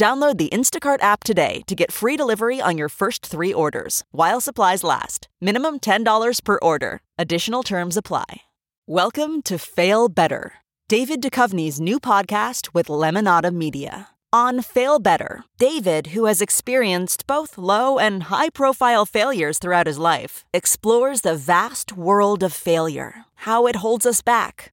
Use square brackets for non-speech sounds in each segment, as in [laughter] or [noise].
Download the Instacart app today to get free delivery on your first three orders while supplies last. Minimum $10 per order. Additional terms apply. Welcome to Fail Better, David Duchovny's new podcast with Lemonada Media. On Fail Better, David, who has experienced both low and high profile failures throughout his life, explores the vast world of failure, how it holds us back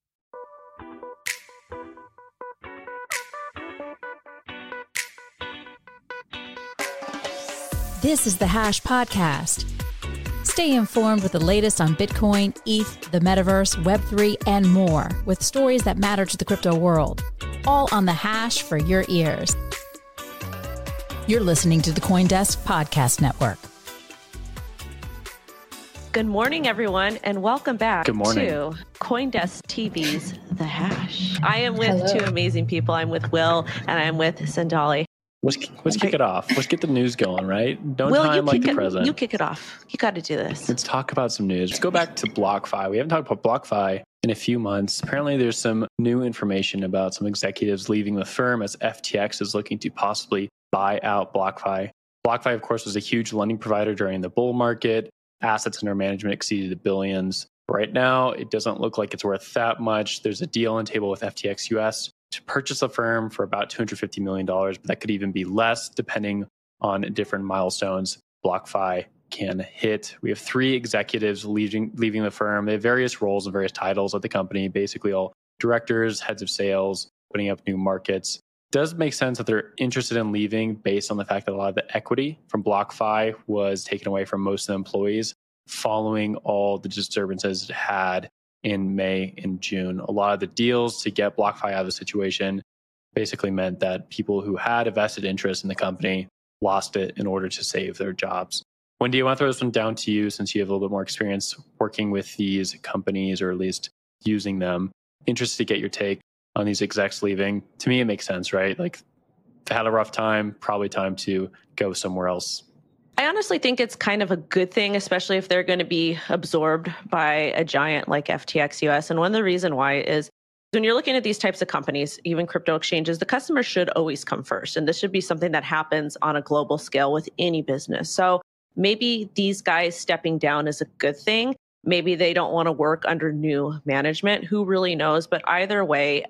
This is the Hash Podcast. Stay informed with the latest on Bitcoin, ETH, the metaverse, Web3, and more with stories that matter to the crypto world. All on the Hash for your ears. You're listening to the Coindesk Podcast Network. Good morning, everyone, and welcome back Good morning. to Coindesk TV's The Hash. I am with Hello. two amazing people. I'm with Will and I'm with Sandali. Let's let's kick it off. Let's get the news going, right? Don't Will, time like the it, present. you kick it off. You got to do this. Let's talk about some news. Let's go back to BlockFi. We haven't talked about BlockFi in a few months. Apparently, there's some new information about some executives leaving the firm as FTX is looking to possibly buy out BlockFi. BlockFi, of course, was a huge lending provider during the bull market. Assets under management exceeded the billions. Right now, it doesn't look like it's worth that much. There's a deal on the table with FTX US to purchase a firm for about $250 million, but that could even be less depending on different milestones BlockFi can hit. We have three executives leaving, leaving the firm. They have various roles and various titles at the company, basically all directors, heads of sales, opening up new markets. Does make sense that they're interested in leaving based on the fact that a lot of the equity from BlockFi was taken away from most of the employees following all the disturbances it had in May and June. A lot of the deals to get BlockFi out of the situation basically meant that people who had a vested interest in the company lost it in order to save their jobs. Wendy, I want to throw this one down to you since you have a little bit more experience working with these companies or at least using them. Interested to get your take on these execs leaving. To me, it makes sense, right? Like, they had a rough time, probably time to go somewhere else. I honestly think it's kind of a good thing, especially if they're going to be absorbed by a giant like FTX US. And one of the reason why is when you're looking at these types of companies, even crypto exchanges, the customer should always come first. And this should be something that happens on a global scale with any business. So maybe these guys stepping down is a good thing. Maybe they don't want to work under new management. Who really knows? But either way,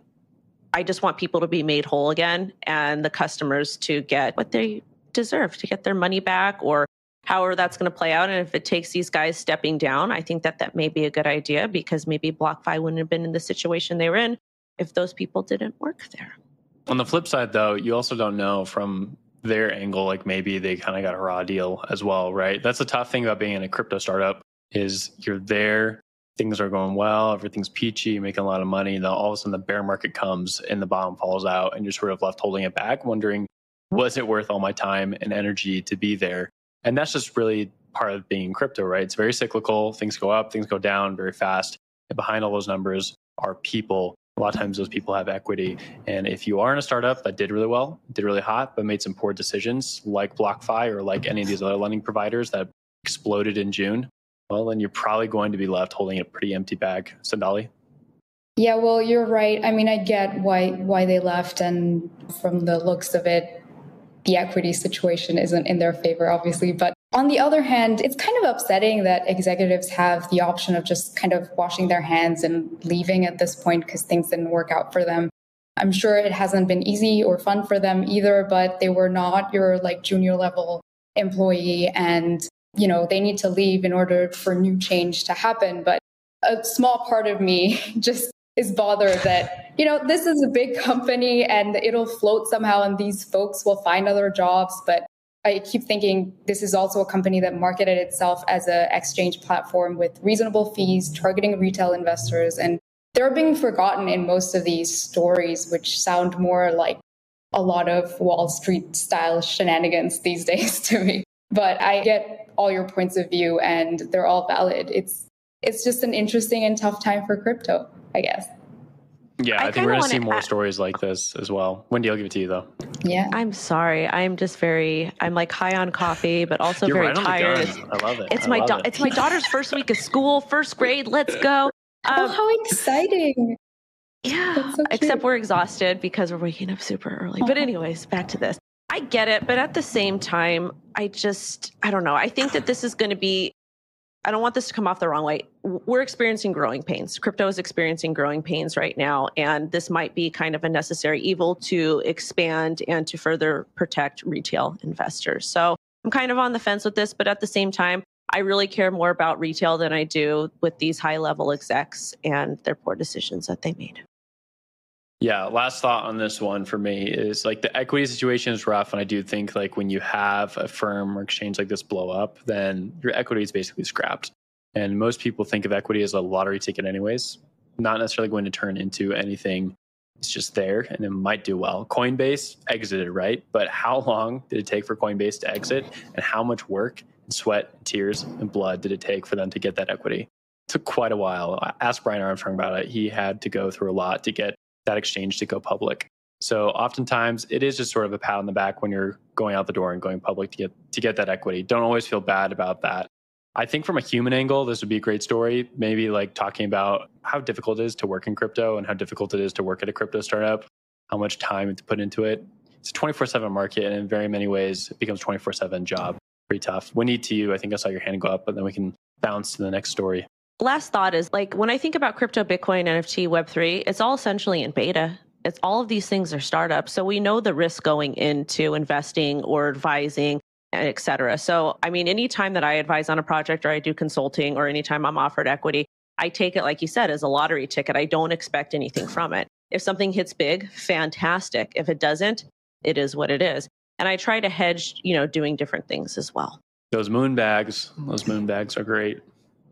I just want people to be made whole again and the customers to get what they deserve to get their money back or however that's going to play out. And if it takes these guys stepping down, I think that that may be a good idea because maybe BlockFi wouldn't have been in the situation they were in if those people didn't work there. On the flip side, though, you also don't know from their angle, like maybe they kind of got a raw deal as well, right? That's the tough thing about being in a crypto startup is you're there, things are going well, everything's peachy, making a lot of money, and then all of a sudden the bear market comes and the bottom falls out, and you're sort of left holding it back, wondering, was it worth all my time and energy to be there? And that's just really part of being in crypto, right? It's very cyclical. Things go up, things go down very fast. And behind all those numbers are people. A lot of times those people have equity. And if you are in a startup that did really well, did really hot, but made some poor decisions like BlockFi or like any of these other lending providers that exploded in June, well, then you're probably going to be left holding a pretty empty bag. Sandali? Yeah, well, you're right. I mean, I get why why they left, and from the looks of it, the equity situation isn't in their favor, obviously. But on the other hand, it's kind of upsetting that executives have the option of just kind of washing their hands and leaving at this point because things didn't work out for them. I'm sure it hasn't been easy or fun for them either, but they were not your like junior level employee and you know, they need to leave in order for new change to happen. But a small part of me [laughs] just is that, you know, this is a big company and it'll float somehow and these folks will find other jobs. But I keep thinking this is also a company that marketed itself as an exchange platform with reasonable fees, targeting retail investors. And they're being forgotten in most of these stories, which sound more like a lot of Wall Street style shenanigans these [laughs] days to me. But I get all your points of view and they're all valid. It's it's just an interesting and tough time for crypto, I guess. Yeah, I, I think we're going to see more add- stories like this as well. Wendy, I'll give it to you though. Yeah. I'm sorry. I'm just very, I'm like high on coffee, but also You're very right tired. I love it. It's I my do- it. it's my daughter's first week of school, first grade. Let's go. Um, oh, how exciting! Yeah. So Except we're exhausted because we're waking up super early. But anyways, back to this. I get it, but at the same time, I just I don't know. I think that this is going to be I don't want this to come off the wrong way. We're experiencing growing pains. Crypto is experiencing growing pains right now. And this might be kind of a necessary evil to expand and to further protect retail investors. So I'm kind of on the fence with this, but at the same time, I really care more about retail than I do with these high level execs and their poor decisions that they made. Yeah, last thought on this one for me is like the equity situation is rough. And I do think like when you have a firm or exchange like this blow up, then your equity is basically scrapped. And most people think of equity as a lottery ticket, anyways, not necessarily going to turn into anything. It's just there and it might do well. Coinbase exited, right? But how long did it take for Coinbase to exit? And how much work and sweat, and tears, and blood did it take for them to get that equity? It took quite a while. Ask Brian Armstrong about it. He had to go through a lot to get that exchange to go public. So oftentimes it is just sort of a pat on the back when you're going out the door and going public to get to get that equity. Don't always feel bad about that. I think from a human angle, this would be a great story. Maybe like talking about how difficult it is to work in crypto and how difficult it is to work at a crypto startup, how much time to put into it. It's a 24 7 market, and in very many ways, it becomes 24 7 job. Pretty tough. Wendy, to you, I think I saw your hand go up, but then we can bounce to the next story last thought is like when I think about crypto, Bitcoin, NFT, Web3, it's all essentially in beta. It's all of these things are startups. So we know the risk going into investing or advising, et cetera. So, I mean, anytime that I advise on a project or I do consulting or anytime I'm offered equity, I take it, like you said, as a lottery ticket. I don't expect anything from it. If something hits big, fantastic. If it doesn't, it is what it is. And I try to hedge, you know, doing different things as well. Those moon bags, those moon bags are great.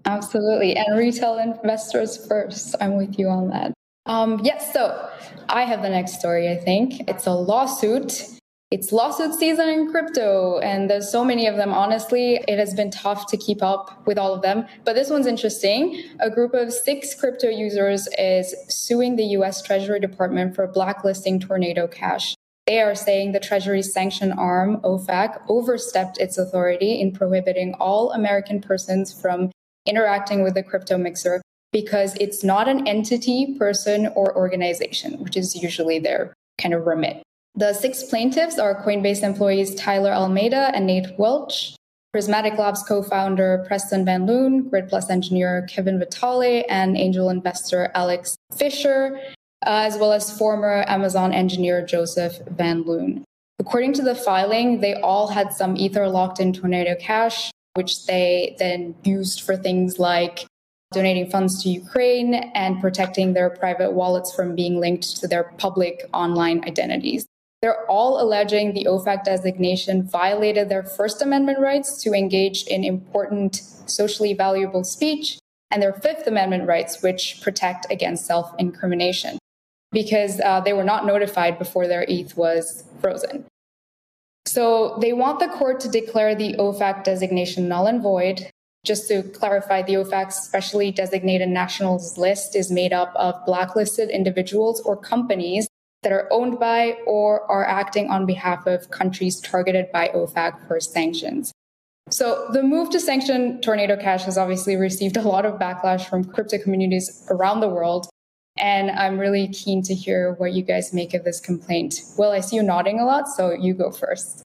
Absolutely. And retail investors first. I'm with you on that. Um, yes, so I have the next story, I think. It's a lawsuit. It's lawsuit season in crypto, and there's so many of them. Honestly, it has been tough to keep up with all of them. But this one's interesting. A group of six crypto users is suing the US Treasury Department for blacklisting Tornado Cash. They are saying the Treasury's sanction arm, OFAC, overstepped its authority in prohibiting all American persons from interacting with the crypto mixer because it's not an entity, person, or organization, which is usually their kind of remit. The six plaintiffs are Coinbase employees Tyler Almeida and Nate Welch, Prismatic Labs co founder Preston Van Loon, Grid Plus engineer Kevin Vitale, and angel investor Alex Fisher, uh, as well as former Amazon engineer Joseph Van Loon. According to the filing, they all had some Ether locked in Tornado Cash, which they then used for things like donating funds to Ukraine and protecting their private wallets from being linked to their public online identities. They're all alleging the OFAC designation violated their First Amendment rights to engage in important socially valuable speech and their Fifth Amendment rights, which protect against self incrimination because uh, they were not notified before their ETH was frozen. So they want the court to declare the OFAC designation null and void. Just to clarify, the OFAC specially designated nationals list is made up of blacklisted individuals or companies that are owned by or are acting on behalf of countries targeted by OFAC for sanctions. So the move to sanction Tornado Cash has obviously received a lot of backlash from crypto communities around the world. And I'm really keen to hear what you guys make of this complaint. Will, I see you nodding a lot, so you go first.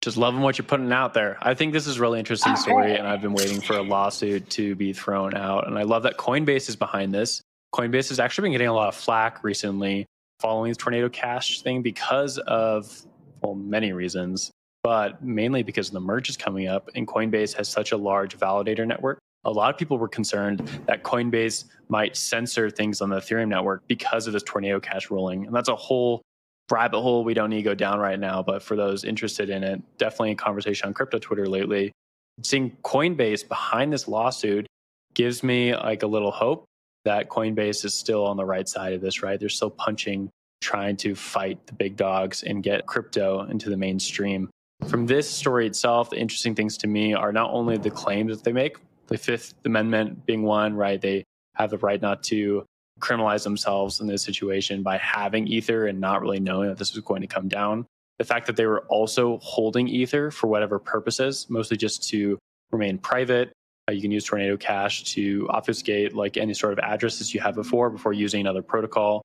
Just loving what you're putting out there. I think this is a really interesting story, and I've been waiting for a lawsuit to be thrown out. And I love that Coinbase is behind this. Coinbase has actually been getting a lot of flack recently following the Tornado Cash thing because of, well, many reasons. but mainly because the merge is coming up and Coinbase has such a large validator network. A lot of people were concerned that Coinbase might censor things on the Ethereum network because of this Tornado Cash ruling. And that's a whole rabbit hole we don't need to go down right now. But for those interested in it, definitely a conversation on crypto Twitter lately. Seeing Coinbase behind this lawsuit gives me like a little hope that Coinbase is still on the right side of this, right? They're still punching, trying to fight the big dogs and get crypto into the mainstream. From this story itself, the interesting things to me are not only the claims that they make, the Fifth Amendment being one, right? They have the right not to criminalize themselves in this situation by having Ether and not really knowing that this was going to come down. The fact that they were also holding Ether for whatever purposes, mostly just to remain private. Uh, you can use Tornado Cash to obfuscate like any sort of addresses you have before before using another protocol.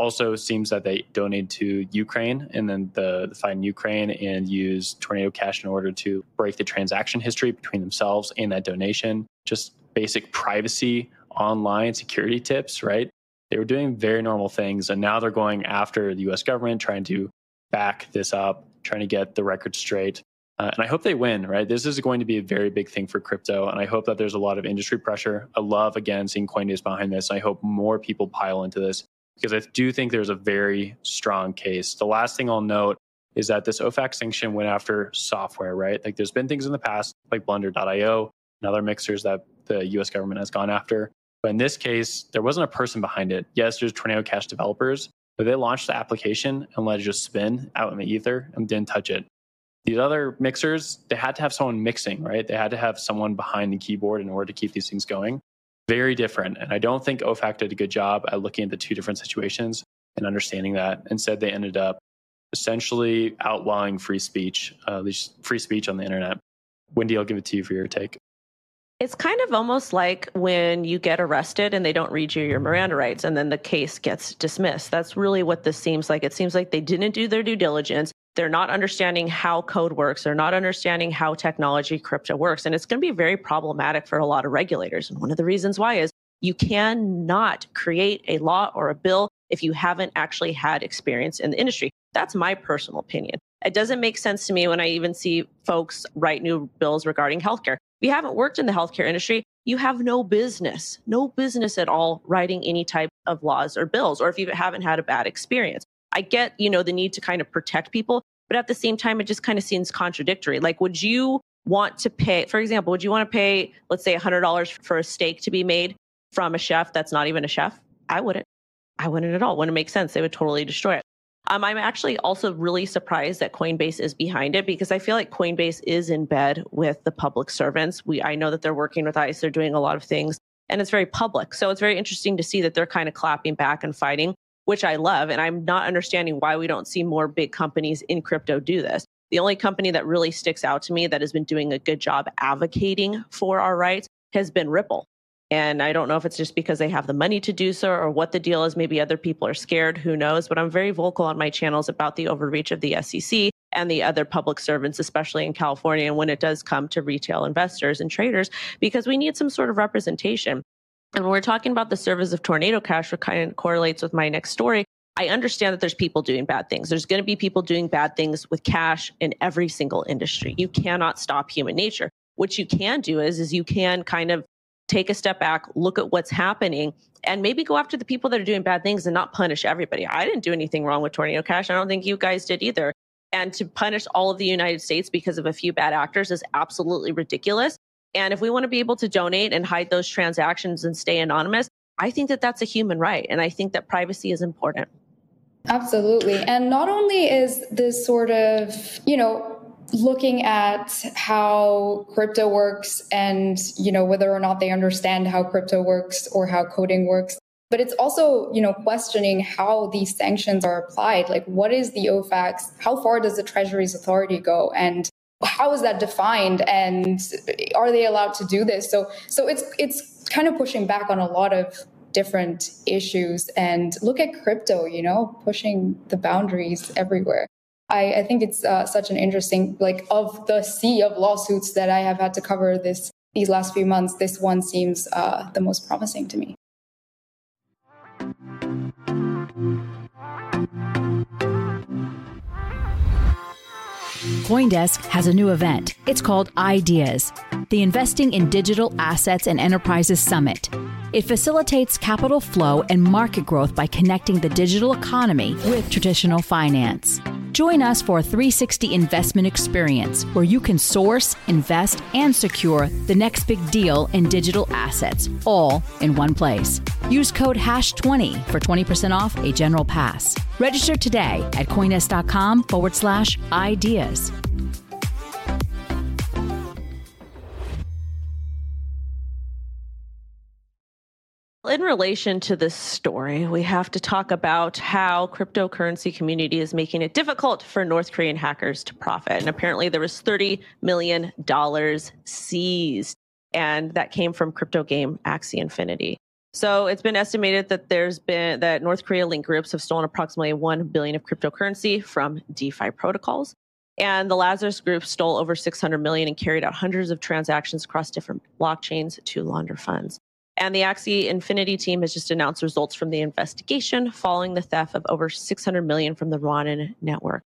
Also, seems that they donate to Ukraine and then the, the find Ukraine and use Tornado Cash in order to break the transaction history between themselves and that donation. Just basic privacy online security tips, right? They were doing very normal things, and now they're going after the US government, trying to back this up, trying to get the record straight. Uh, and I hope they win, right? This is going to be a very big thing for crypto. And I hope that there's a lot of industry pressure. I love, again, seeing Coinbase behind this. I hope more people pile into this because I do think there's a very strong case. The last thing I'll note is that this OFAC sanction went after software, right? Like there's been things in the past like Blender.io and other mixers that the US government has gone after. But in this case, there wasn't a person behind it. Yes, there's Tornado Cash developers, but they launched the application and let it just spin out in the ether and didn't touch it. These other mixers, they had to have someone mixing, right? They had to have someone behind the keyboard in order to keep these things going very different. And I don't think OFAC did a good job at looking at the two different situations and understanding that. Instead, they ended up essentially outlawing free speech, uh, at least free speech on the internet. Wendy, I'll give it to you for your take. It's kind of almost like when you get arrested and they don't read you your Miranda rights and then the case gets dismissed. That's really what this seems like. It seems like they didn't do their due diligence. They're not understanding how code works. They're not understanding how technology crypto works. And it's going to be very problematic for a lot of regulators. And one of the reasons why is you cannot create a law or a bill if you haven't actually had experience in the industry. That's my personal opinion. It doesn't make sense to me when I even see folks write new bills regarding healthcare. If you haven't worked in the healthcare industry, you have no business, no business at all writing any type of laws or bills, or if you haven't had a bad experience. I get, you know, the need to kind of protect people, but at the same time, it just kind of seems contradictory. Like, would you want to pay, for example, would you want to pay, let's say, $100 for a steak to be made from a chef that's not even a chef? I wouldn't. I wouldn't at all. Wouldn't make sense. They would totally destroy it. Um, I'm actually also really surprised that Coinbase is behind it because I feel like Coinbase is in bed with the public servants. We I know that they're working with ICE. They're doing a lot of things, and it's very public. So it's very interesting to see that they're kind of clapping back and fighting which I love. And I'm not understanding why we don't see more big companies in crypto do this. The only company that really sticks out to me that has been doing a good job advocating for our rights has been Ripple. And I don't know if it's just because they have the money to do so or what the deal is. Maybe other people are scared. Who knows? But I'm very vocal on my channels about the overreach of the SEC and the other public servants, especially in California, and when it does come to retail investors and traders, because we need some sort of representation. And when we're talking about the service of Tornado Cash, which kind of correlates with my next story, I understand that there's people doing bad things. There's going to be people doing bad things with cash in every single industry. You cannot stop human nature. What you can do is, is you can kind of take a step back, look at what's happening, and maybe go after the people that are doing bad things and not punish everybody. I didn't do anything wrong with Tornado Cash. I don't think you guys did either. And to punish all of the United States because of a few bad actors is absolutely ridiculous. And if we want to be able to donate and hide those transactions and stay anonymous, I think that that's a human right. And I think that privacy is important. Absolutely. And not only is this sort of, you know, looking at how crypto works and, you know, whether or not they understand how crypto works or how coding works, but it's also, you know, questioning how these sanctions are applied. Like, what is the OFAC's? How far does the Treasury's authority go? And how is that defined? And are they allowed to do this? So so it's it's kind of pushing back on a lot of different issues. And look at crypto you know pushing the boundaries everywhere. I, I think it's uh, such an interesting like of the sea of lawsuits that i have had to cover this these last few months this one seems uh, the most promising to me Coindesk has a new event. It's called Ideas, the Investing in Digital Assets and Enterprises Summit. It facilitates capital flow and market growth by connecting the digital economy with traditional finance. Join us for a 360 investment experience where you can source, invest, and secure the next big deal in digital assets, all in one place. Use code HASH20 for 20% off a general pass. Register today at coindesk.com forward slash ideas. In relation to this story, we have to talk about how cryptocurrency community is making it difficult for North Korean hackers to profit. And apparently there was $30 million seized, and that came from crypto game Axie Infinity. So it's been estimated that there's been that North Korea linked groups have stolen approximately 1 billion of cryptocurrency from DeFi protocols. And the Lazarus group stole over 600 million and carried out hundreds of transactions across different blockchains to launder funds. And the Axie Infinity team has just announced results from the investigation following the theft of over 600 million from the Ronin network.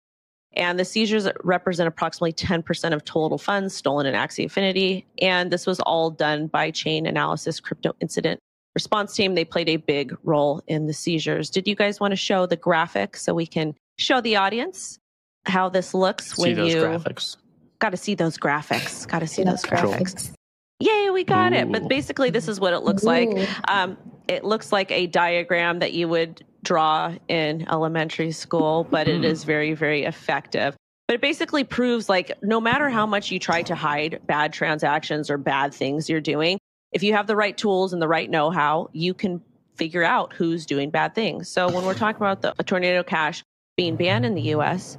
And the seizures represent approximately 10% of total funds stolen in Axie Infinity. And this was all done by Chainalysis Crypto Incident Response Team. They played a big role in the seizures. Did you guys want to show the graphic so we can show the audience how this looks See when those you graphics. got to see those graphics? Got to see those graphics. Yay, we got it. But basically, this is what it looks like. Um, it looks like a diagram that you would draw in elementary school, but it Hmm. is very, very effective. But it basically proves like no matter how much you try to hide bad transactions or bad things you're doing, if you have the right tools and the right know how, you can figure out who's doing bad things. So when we're talking about the Tornado Cash being banned in the US,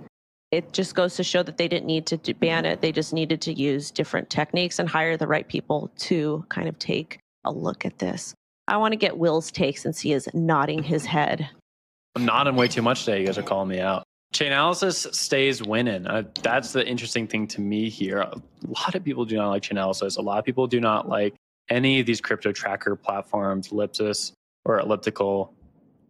it just goes to show that they didn't need to ban it. They just needed to use different techniques and hire the right people to kind of take a look at this. I want to get Will's takes since he is nodding his head. I'm nodding way too much today. You guys are calling me out. Chainalysis stays winning. Uh, that's the interesting thing to me here. A lot of people do not like Chainalysis. A lot of people do not like any of these crypto tracker platforms, Ellipsis or Elliptical,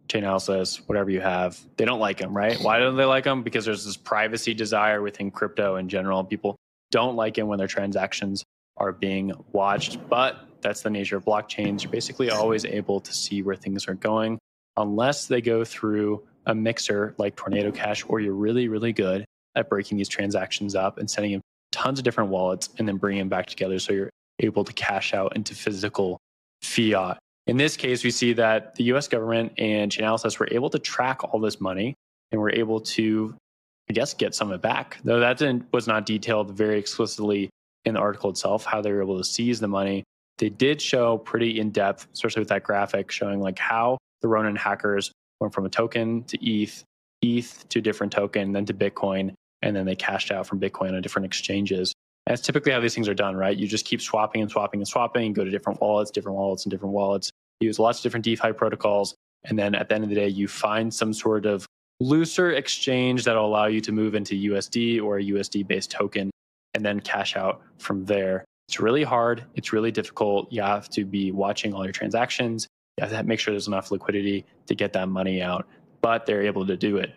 Chainalysis, whatever you have. They don't like them, right? Why don't they like them? Because there's this privacy desire within crypto in general. People don't like it when their transactions are being watched, but that's the nature of blockchains. You're basically always able to see where things are going unless they go through a mixer like Tornado Cash, or you're really, really good at breaking these transactions up and sending them tons of different wallets and then bringing them back together so you're able to cash out into physical fiat. In this case, we see that the US government and Chainalysis were able to track all this money and were able to, I guess, get some of it back. Though that was not detailed very explicitly in the article itself, how they were able to seize the money. They did show pretty in depth, especially with that graphic showing like how the Ronin hackers went from a token to ETH, ETH to different token, then to Bitcoin, and then they cashed out from Bitcoin on different exchanges. That's typically how these things are done, right? You just keep swapping and swapping and swapping, go to different wallets, different wallets, and different wallets. You use lots of different DeFi protocols. And then at the end of the day, you find some sort of looser exchange that'll allow you to move into USD or a USD based token and then cash out from there. It's really hard. It's really difficult. You have to be watching all your transactions. You have to make sure there's enough liquidity to get that money out, but they're able to do it.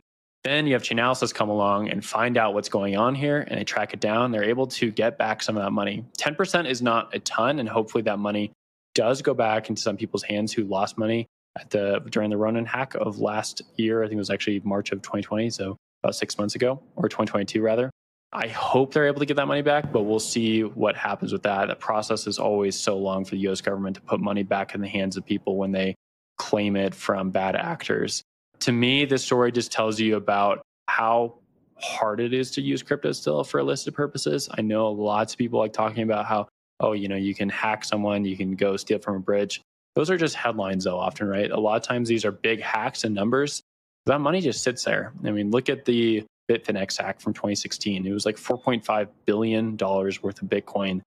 Then you have Chainalysis come along and find out what's going on here and they track it down. They're able to get back some of that money. 10% is not a ton, and hopefully that money does go back into some people's hands who lost money at the during the Ronin hack of last year. I think it was actually March of 2020, so about six months ago, or 2022 rather. I hope they're able to get that money back, but we'll see what happens with that. The process is always so long for the US government to put money back in the hands of people when they claim it from bad actors. To me, this story just tells you about how hard it is to use crypto still for illicit purposes. I know lots of people like talking about how, oh, you know, you can hack someone, you can go steal from a bridge. Those are just headlines, though, often, right? A lot of times these are big hacks and numbers. That money just sits there. I mean, look at the Bitfinex hack from 2016. It was like $4.5 billion worth of Bitcoin.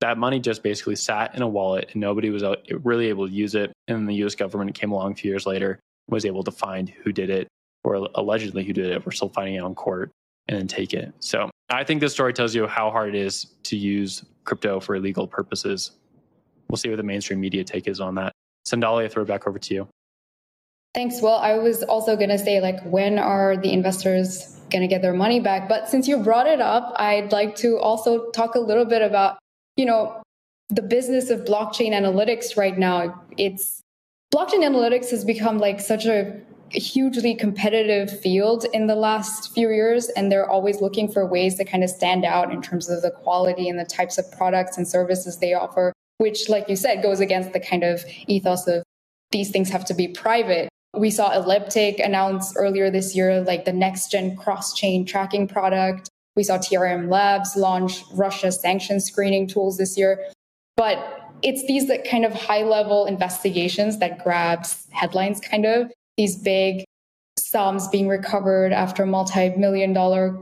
That money just basically sat in a wallet and nobody was uh, really able to use it. And the US government came along a few years later, was able to find who did it or allegedly who did it. We're still finding out in court and then take it. So I think this story tells you how hard it is to use crypto for illegal purposes. We'll see what the mainstream media take is on that. Sandalia, I throw it back over to you. Thanks. Well, I was also going to say, like, when are the investors going to get their money back? But since you brought it up, I'd like to also talk a little bit about, you know, the business of blockchain analytics right now. It's blockchain analytics has become like such a hugely competitive field in the last few years and they're always looking for ways to kind of stand out in terms of the quality and the types of products and services they offer which like you said goes against the kind of ethos of these things have to be private. We saw elliptic announce earlier this year like the next gen cross chain tracking product. We saw trm labs launch russia sanction screening tools this year. But it's these that kind of high level investigations that grabs headlines kind of. These big sums being recovered after multi-million dollar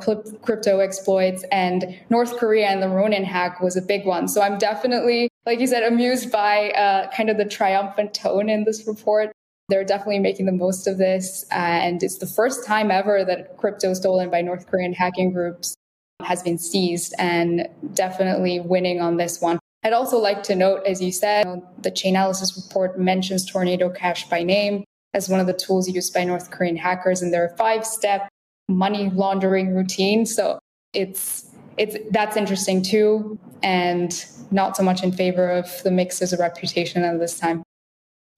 crypto exploits and north korea and the ronin hack was a big one. So i'm definitely like you said amused by uh, kind of the triumphant tone in this report. They're definitely making the most of this and it's the first time ever that crypto stolen by north korean hacking groups has been seized and definitely winning on this one I'd also like to note, as you said, the Chainalysis report mentions Tornado Cash by name as one of the tools used by North Korean hackers in their five step money laundering routine. So it's it's that's interesting too, and not so much in favor of the mixes of reputation at this time.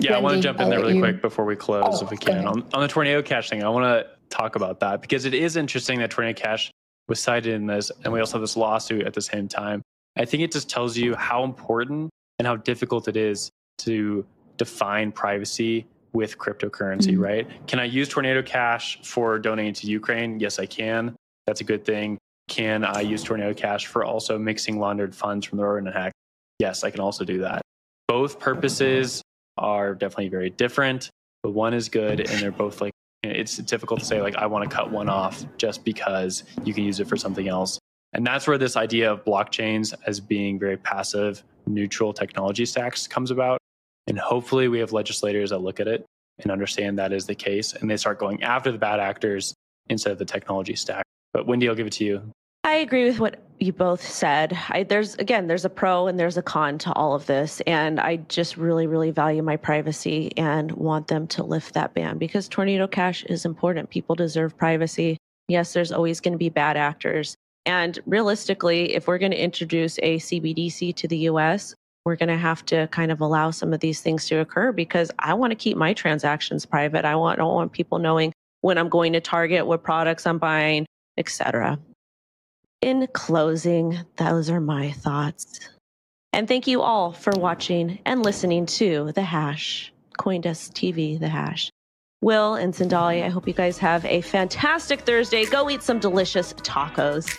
Yeah, I want to jump in there really you... quick before we close, oh, if we can. On, on the Tornado Cash thing, I want to talk about that because it is interesting that Tornado Cash was cited in this, and we also have this lawsuit at the same time. I think it just tells you how important and how difficult it is to define privacy with cryptocurrency, mm-hmm. right? Can I use Tornado Cash for donating to Ukraine? Yes, I can. That's a good thing. Can I use Tornado Cash for also mixing laundered funds from the Ronin hack? Yes, I can also do that. Both purposes are definitely very different, but one is good and they're both like it's difficult to say like I want to cut one off just because you can use it for something else. And that's where this idea of blockchains as being very passive, neutral technology stacks comes about. And hopefully, we have legislators that look at it and understand that is the case, and they start going after the bad actors instead of the technology stack. But Wendy, I'll give it to you. I agree with what you both said. I, there's again, there's a pro and there's a con to all of this, and I just really, really value my privacy and want them to lift that ban because Tornado Cash is important. People deserve privacy. Yes, there's always going to be bad actors, and realistically, if we're going to introduce a CBDC to the US, we're going to have to kind of allow some of these things to occur because I want to keep my transactions private. I want don't want people knowing when I'm going to Target, what products I'm buying, etc. In closing, those are my thoughts. And thank you all for watching and listening to The Hash, Coindesk TV, The Hash. Will and Sandali, I hope you guys have a fantastic Thursday. Go eat some delicious tacos.